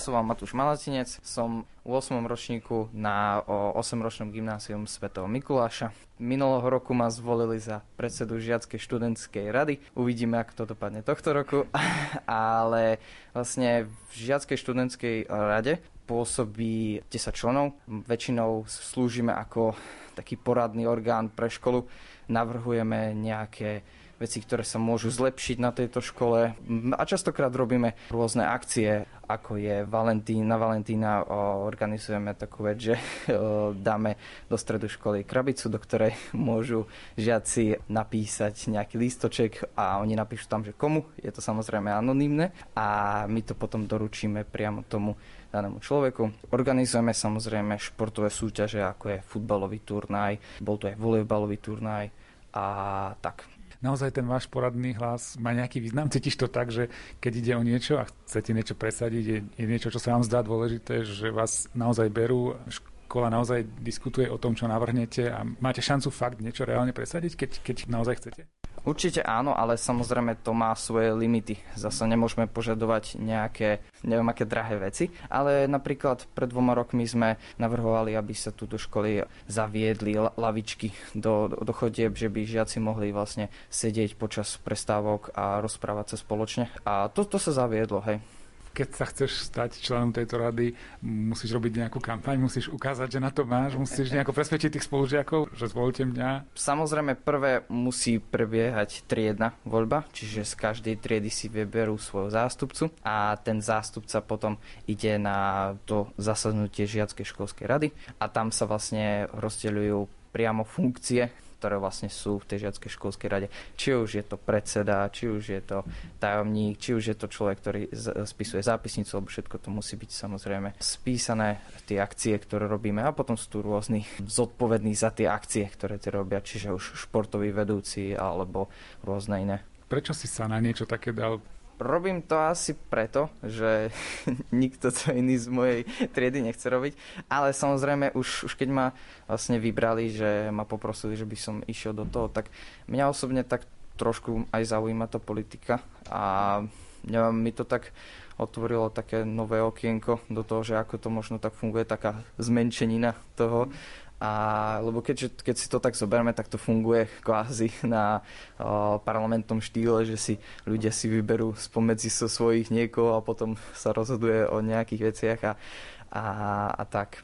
Vám Matúš Malacinec, som v 8. ročníku na 8-ročnom gymnázium svätého Mikuláša. Minulého roku ma zvolili za predsedu žiackej študentskej rady. Uvidíme, ako to dopadne tohto roku. Ale vlastne v žiackej študentskej rade pôsobí 10 členov. Väčšinou slúžime ako taký poradný orgán pre školu. Navrhujeme nejaké veci, ktoré sa môžu zlepšiť na tejto škole. A častokrát robíme rôzne akcie, ako je Valentín. Na Valentína organizujeme takú vec, že dáme do stredu školy krabicu, do ktorej môžu žiaci napísať nejaký lístoček a oni napíšu tam, že komu. Je to samozrejme anonymné a my to potom doručíme priamo tomu danému človeku. Organizujeme samozrejme športové súťaže, ako je futbalový turnaj, bol to aj volejbalový turnaj a tak naozaj ten váš poradný hlas má nejaký význam? Cítiš to tak, že keď ide o niečo a chcete niečo presadiť, je, je niečo, čo sa vám zdá dôležité, že vás naozaj berú, škola naozaj diskutuje o tom, čo navrhnete a máte šancu fakt niečo reálne presadiť, keď, keď naozaj chcete? Určite áno, ale samozrejme to má svoje limity. Zase nemôžeme požadovať nejaké, neviem aké drahé veci, ale napríklad pred dvoma rokmi sme navrhovali, aby sa tu do školy zaviedli lavičky do, do chodieb, že by žiaci mohli vlastne sedieť počas prestávok a rozprávať sa spoločne. A to, to sa zaviedlo, hej keď sa chceš stať členom tejto rady, musíš robiť nejakú kampaň, musíš ukázať, že na to máš, musíš nejako presvedčiť tých spolužiakov, že zvolte mňa. Samozrejme, prvé musí prebiehať triedna voľba, čiže z každej triedy si vyberú svojho zástupcu a ten zástupca potom ide na to zasadnutie žiackej školskej rady a tam sa vlastne rozdeľujú priamo funkcie ktoré vlastne sú v tej žiackej školskej rade. Či už je to predseda, či už je to tajomník, či už je to človek, ktorý spisuje zápisnicu, lebo všetko to musí byť samozrejme spísané, tie akcie, ktoré robíme a potom sú tu rôzni zodpovední za tie akcie, ktoré tie robia, čiže už športoví vedúci alebo rôzne iné. Prečo si sa na niečo také dal? Robím to asi preto, že nikto to iný z mojej triedy nechce robiť, ale samozrejme už, už keď ma vlastne vybrali, že ma poprosili, že by som išiel do toho, tak mňa osobne tak trošku aj zaujíma tá politika a mňa, mi to tak otvorilo také nové okienko do toho, že ako to možno tak funguje, taká zmenšenina toho a, lebo keďže, keď si to tak zoberieme, tak to funguje kvázi na o, parlamentnom štýle, že si ľudia si vyberú spomedzi so svojich niekoho a potom sa rozhoduje o nejakých veciach a, a, a tak.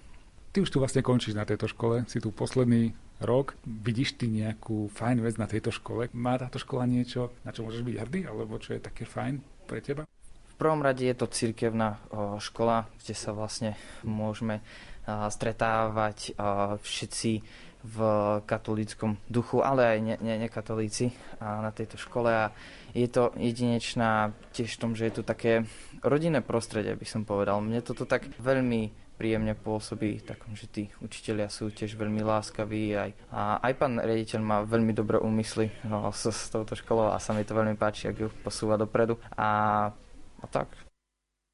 Ty už tu vlastne končíš na tejto škole, si tu posledný rok. Vidíš ty nejakú fajn vec na tejto škole? Má táto škola niečo, na čo môžeš byť hrdý, alebo čo je také fajn pre teba? V prvom rade je to cirkevná škola, kde sa vlastne môžeme stretávať všetci v katolíckom duchu, ale aj ne, ne, nekatolíci na tejto škole a je to jedinečná tiež v tom, že je tu také rodinné prostredie, by som povedal. Mne toto tak veľmi príjemne pôsobí, takom, že tí učitelia sú tiež veľmi láskaví aj, a aj pán rediteľ má veľmi dobré úmysly no, s, s touto školou a sa mi to veľmi páči, ak ju posúva dopredu a, a tak.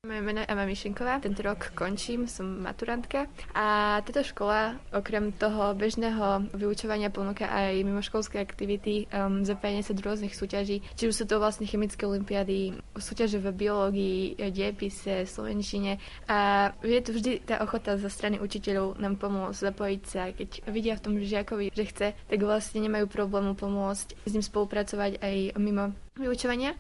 Moje meno je Ema Mišinková, tento rok končím, som maturantka. A táto škola okrem toho bežného vyučovania ponúka aj mimoškolské aktivity, um, zapájanie sa do rôznych súťaží, či už sú to vlastne chemické olimpiády, súťaže v biológii, diepise, slovenčine. A je tu vždy tá ochota zo strany učiteľov nám pomôcť zapojiť sa, keď vidia v tom žiakovi, že chce, tak vlastne nemajú problému pomôcť s ním spolupracovať aj mimo vyučovania.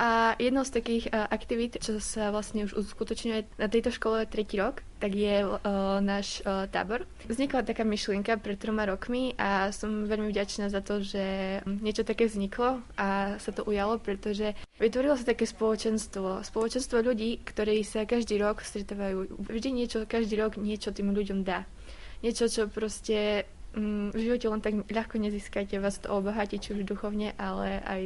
A jednou z takých uh, aktivít, čo sa vlastne už uskutočňuje na tejto škole tretí rok, tak je uh, náš uh, tábor. Vznikla taká myšlienka pred troma rokmi a som veľmi vďačná za to, že niečo také vzniklo a sa to ujalo, pretože vytvorilo sa také spoločenstvo. Spoločenstvo ľudí, ktorí sa každý rok stretávajú. Vždy niečo, každý rok niečo tým ľuďom dá. Niečo, čo proste um, v živote len tak ľahko nezískate, vás to obohatí, či už duchovne, ale aj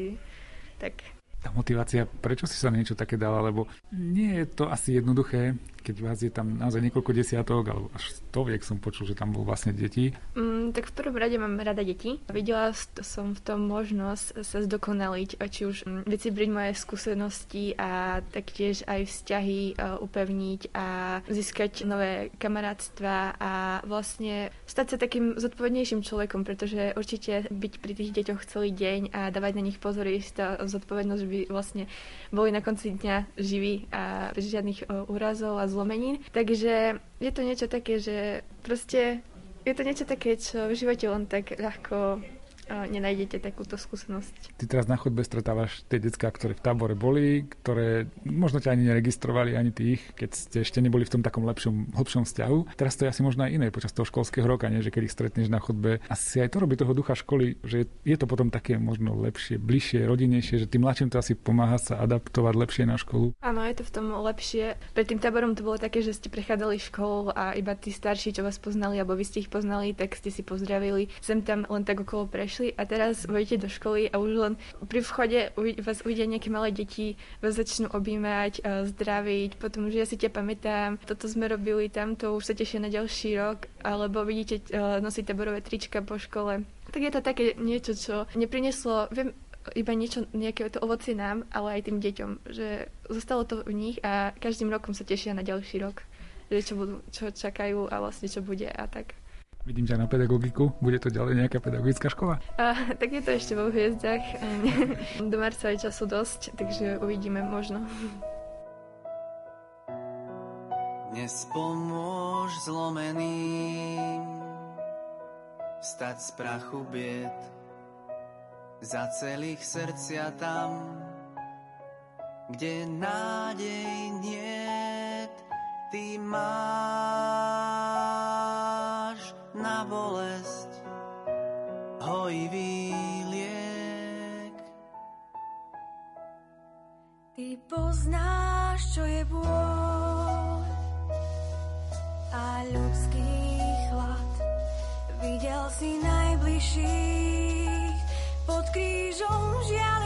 tak tá motivácia, prečo si sa niečo také dala, lebo nie je to asi jednoduché, keď vás je tam naozaj niekoľko desiatok, alebo až stoviek som počul, že tam bol vlastne deti. Mm, tak v prvom rade mám rada deti. Videla som v tom možnosť sa zdokonaliť, či už mm, vycibriť moje skúsenosti a taktiež aj vzťahy uh, upevniť a získať nové kamarátstva a vlastne stať sa takým zodpovednejším človekom, pretože určite byť pri tých deťoch celý deň a dávať na nich pozor, tá zodpovednosť by vlastne boli na konci dňa živí a bez žiadnych úrazov a zlomenín. Takže je to niečo také, že proste je to niečo také, čo v živote len tak ľahko nenájdete takúto skúsenosť. Ty teraz na chodbe stretávaš tie detská, ktoré v tábore boli, ktoré možno ťa ani neregistrovali, ani tých, keď ste ešte neboli v tom takom lepšom, hlbšom vzťahu. Teraz to je asi možno aj iné počas toho školského roka, nie? že keď ich stretneš na chodbe. Asi aj to robí toho ducha školy, že je to potom také možno lepšie, bližšie, rodinnejšie, že tým mladším to asi pomáha sa adaptovať lepšie na školu. Áno, je to v tom lepšie. Pred tým táborom to bolo také, že ste prechádzali školu a iba tí starší, čo vás poznali, alebo vy ste ich poznali, tak ste si pozdravili. Sem tam len tak okolo prešli prišli a teraz vojete do školy a už len pri vchode vás uvidia nejaké malé deti, vás začnú objímať, zdraviť, potom, že ja si ťa pamätám, toto sme robili tamto, už sa tešia na ďalší rok, alebo vidíte nosiť taborové trička po škole. Tak je to také niečo, čo neprineslo, viem, iba niečo, nejaké to ovocie nám, ale aj tým deťom, že zostalo to v nich a každým rokom sa tešia na ďalší rok, že čo, budú, čo čakajú a vlastne čo bude a tak. Vidím ťa na pedagogiku. Bude to ďalej nejaká pedagogická škola? A, tak je to ešte vo hviezdach. Do marca je času dosť, takže uvidíme možno. Dnes pomôž zlomeným stať z prachu bied za celých srdcia tam, kde nádej niet, ty máš na bolesť hojivý liek. Ty poznáš, čo je bôľ a ľudský chlad. Videl si najbližších pod krížom žiali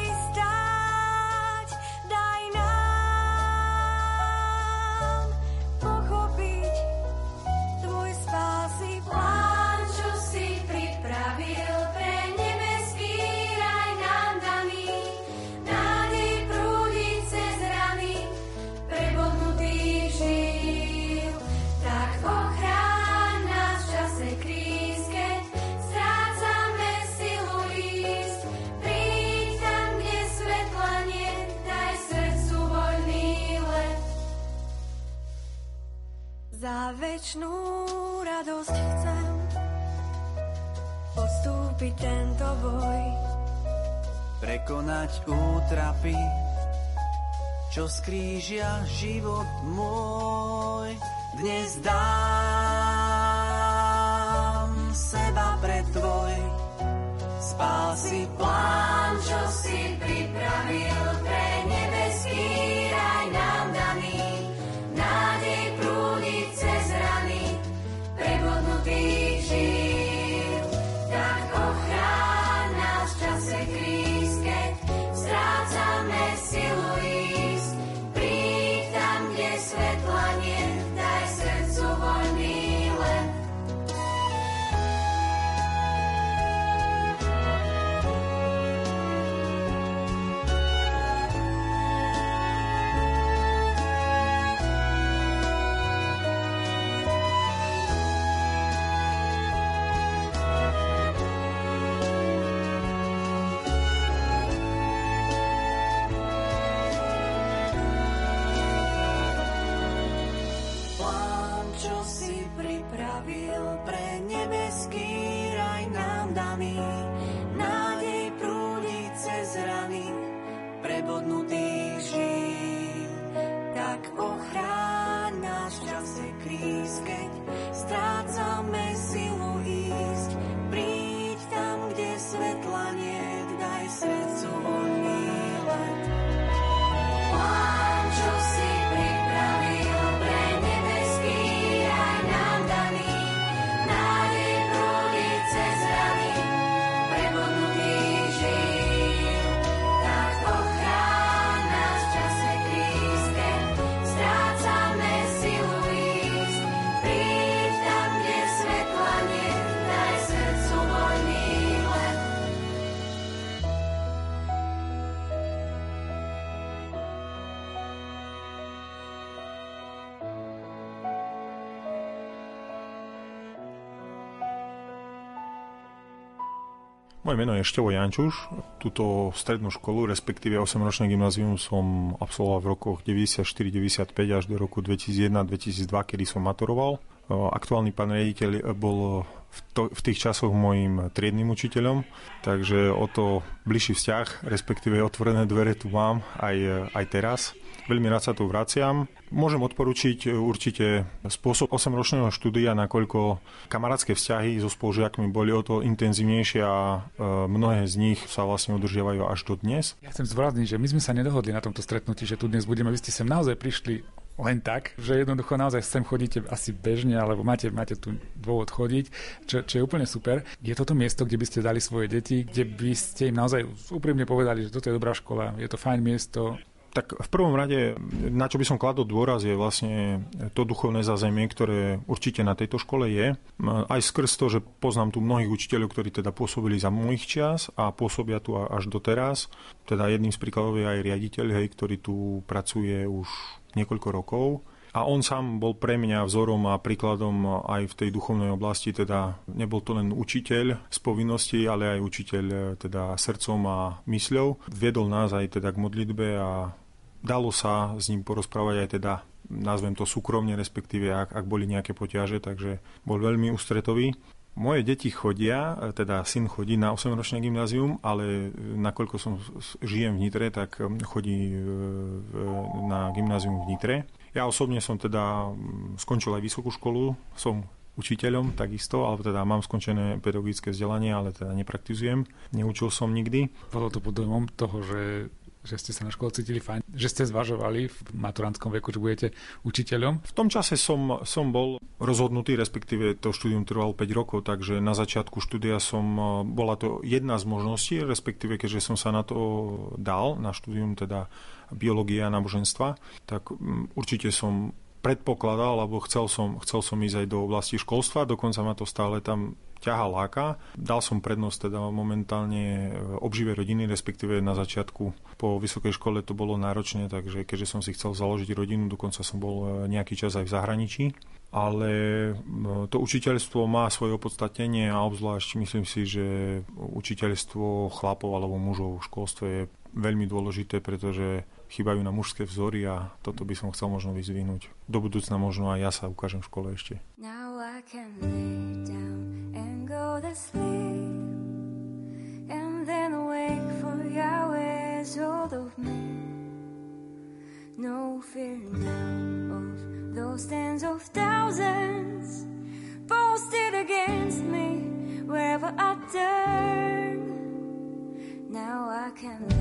skrížia život môj. Dnes dám seba pre tvoj spásy plán, čo si pripravil Plán, Moje meno je Števo Jančuš. Túto strednú školu, respektíve 8-ročné gymnázium som absolvoval v rokoch 94-95 až do roku 2001-2002, kedy som maturoval. O, Aktuálny pán riaditeľ bol v, to, v tých časoch môjim triednym učiteľom, takže o to bližší vzťah, respektíve otvorené dvere tu mám aj, aj teraz. Veľmi rád sa tu vraciam. Môžem odporučiť určite spôsob 8-ročného štúdia, nakoľko kamarátske vzťahy so spolužiakmi boli o to intenzívnejšie a e, mnohé z nich sa vlastne udržiavajú až do dnes. Ja chcem zvrazniť, že my sme sa nedohodli na tomto stretnutí, že tu dnes budeme. Vy ste sem naozaj prišli len tak, že jednoducho naozaj sem chodíte asi bežne, alebo máte, máte tu dôvod chodiť, čo, čo je úplne super. Je toto miesto, kde by ste dali svoje deti, kde by ste im naozaj úprimne povedali, že toto je dobrá škola, je to fajn miesto, Tak v prvom rade, na čo by som kladol dôraz, je vlastne to duchovné zázemie, ktoré určite na tejto škole je. Aj skrz to, že poznám tu mnohých učiteľov, ktorí teda pôsobili za môjich čas a pôsobia tu až doteraz. Teda jedným z príkladov je aj riaditeľ, hej, ktorý tu pracuje už niekoľko rokov. A on sám bol pre mňa vzorom a príkladom aj v tej duchovnej oblasti, teda nebol to len učiteľ z povinnosti, ale aj učiteľ teda srdcom a mysľou. Viedol nás aj teda k modlitbe a dalo sa s ním porozprávať aj teda nazvem to súkromne, respektíve ak, ak boli nejaké poťaže, takže bol veľmi ústretový. Moje deti chodia, teda syn chodí na 8-ročné gymnázium, ale nakoľko som žijem v Nitre, tak chodí na gymnázium v Nitre. Ja osobne som teda skončil aj vysokú školu, som učiteľom takisto, alebo teda mám skončené pedagogické vzdelanie, ale teda nepraktizujem. Neučil som nikdy. Bolo to pod dojmom toho, že že ste sa na škole cítili fajn, že ste zvažovali v maturantskom veku, že budete učiteľom? V tom čase som, som bol rozhodnutý, respektíve to štúdium trvalo 5 rokov, takže na začiatku štúdia som, bola to jedna z možností, respektíve keďže som sa na to dal, na štúdium teda biológia a náboženstva, tak mm, určite som predpokladal, alebo chcel som, chcel som ísť aj do oblasti školstva, dokonca ma to stále tam ťaha láka. Dal som prednosť teda momentálne e, obžive rodiny, respektíve na začiatku po vysokej škole to bolo náročné, takže keďže som si chcel založiť rodinu, dokonca som bol e, nejaký čas aj v zahraničí. Ale e, to učiteľstvo má svoje opodstatnenie a obzvlášť myslím si, že učiteľstvo chlapov alebo mužov v školstve je veľmi dôležité, pretože chýbajú na mužské vzory a toto by som chcel možno vyzvinúť. Do budúcna možno aj ja sa ukážem v škole ešte. Now I can lay down and go to sleep and then wake for Yahweh's hold of me. No fear now of those tens of thousands posted against me wherever I turn. Now I can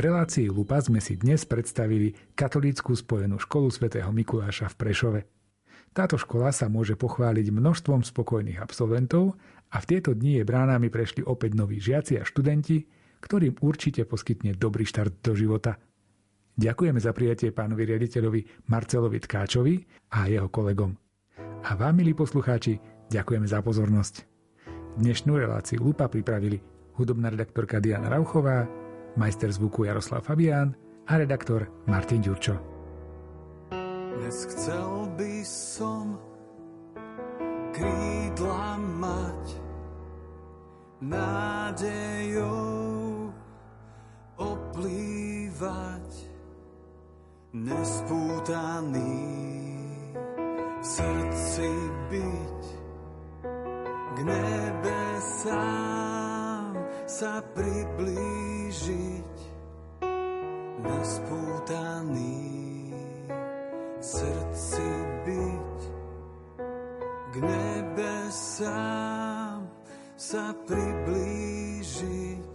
relácii Lupa sme si dnes predstavili katolícku spojenú školu svätého Mikuláša v Prešove. Táto škola sa môže pochváliť množstvom spokojných absolventov a v tieto dni je bránami prešli opäť noví žiaci a študenti, ktorým určite poskytne dobrý štart do života. Ďakujeme za prijatie pánovi riaditeľovi Marcelovi Tkáčovi a jeho kolegom. A vám, milí poslucháči, ďakujeme za pozornosť. Dnešnú reláciu Lupa pripravili hudobná redaktorka Diana Rauchová, majster zvuku Jaroslav Fabián a redaktor Martin Ďurčo. Dnes chcel by som krídla mať nádejou oplývať nespútaný v srdci byť k nebesám sa priblížiť žiť nespútaný srdci byť k nebesám sa priblížiť.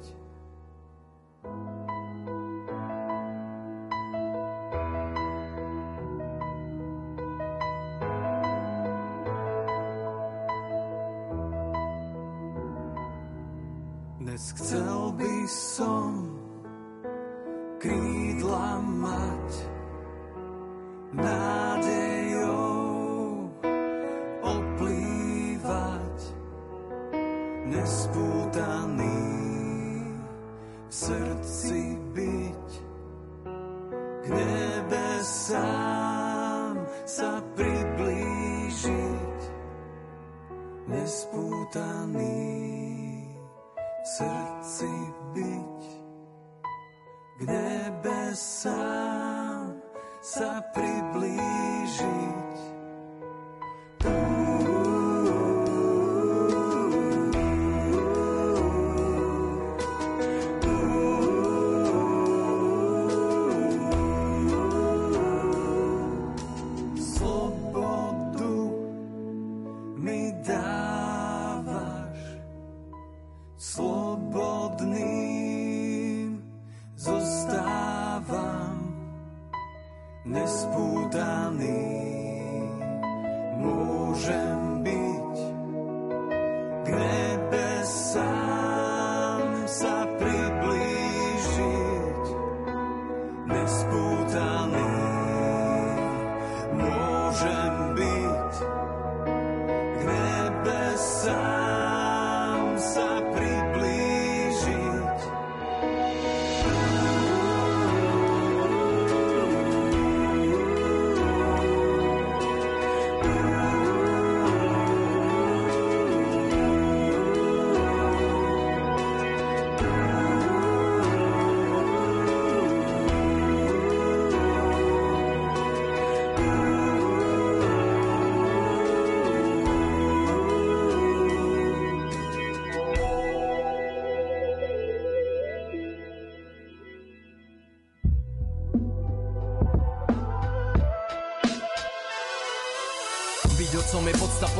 Môžem byť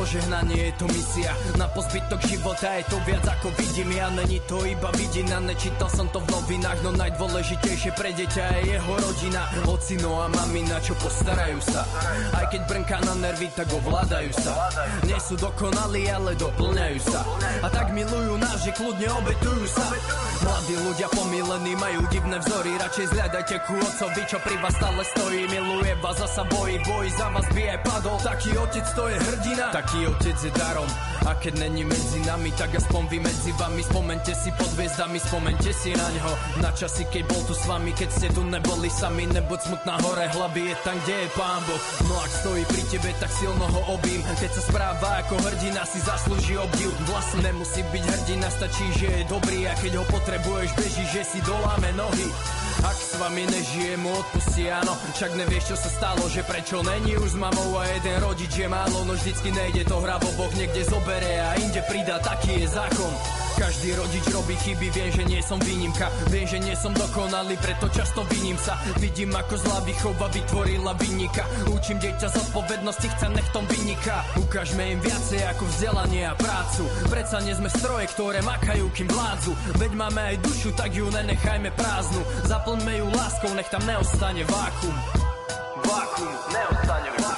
požehnanie, je to misia. Na pozbytok života je to viac ako vidím Ja. Není to iba vidina, nečítal som to v novinách No najdôležitejšie pre deťa je jeho rodina. Ocino a mamina, čo postarajú sa? Aj keď brnká na nervy, tak ovládajú sa. Nie sú dokonalí, ale doplňajú sa. A tak milujú nás, že kľudne obetujú sa Mladí ľudia pomilení majú divné vzory Radšej zľadajte ku otcovi, čo pri vás stále stojí. Miluje vás a sa bojí, bojí za vás by aj padol. Taký otec to je hrdina, taký otec je darom A keď není medzi nami, tak aspoň vy medzi vami. Spomente si pod hviezdami, spomente si na ňo Na časy, keď bol tu s vami, keď ste tu neboli sami Nebuď smutná hore hlavy, je tam, kde je pán Boh. No ak stojí pri tebe, tak silno ho obím. Keď sa správa ako hrdina, si zaslúži obdiv. Vlastne nemusí byť hrdina, stačí, že je dobrý. A keď ho potrebuješ, beží, že si doláme nohy ak s vami mu odpustí, áno. Však nevieš, čo sa stalo, že prečo není už s mamou A jeden rodič je málo, no vždycky nejde to hra Boh niekde zobere a inde pridá, taký je zákon každý rodič robí chyby, viem, že nie som výnimka. Viem, že nie som dokonalý, preto často viním sa. Vidím, ako zlá výchova vytvorila vynika. Učím dieťa zodpovednosti, chce nech tom vyniká. Ukážme im viacej ako vzdelanie a prácu. Predsa nie sme stroje, ktoré makajú, kým vládzu. Veď máme aj dušu, tak ju nenechajme prázdnu. Zaplňme ju láskou, nech tam neostane vákum. Vákum, neostane vákum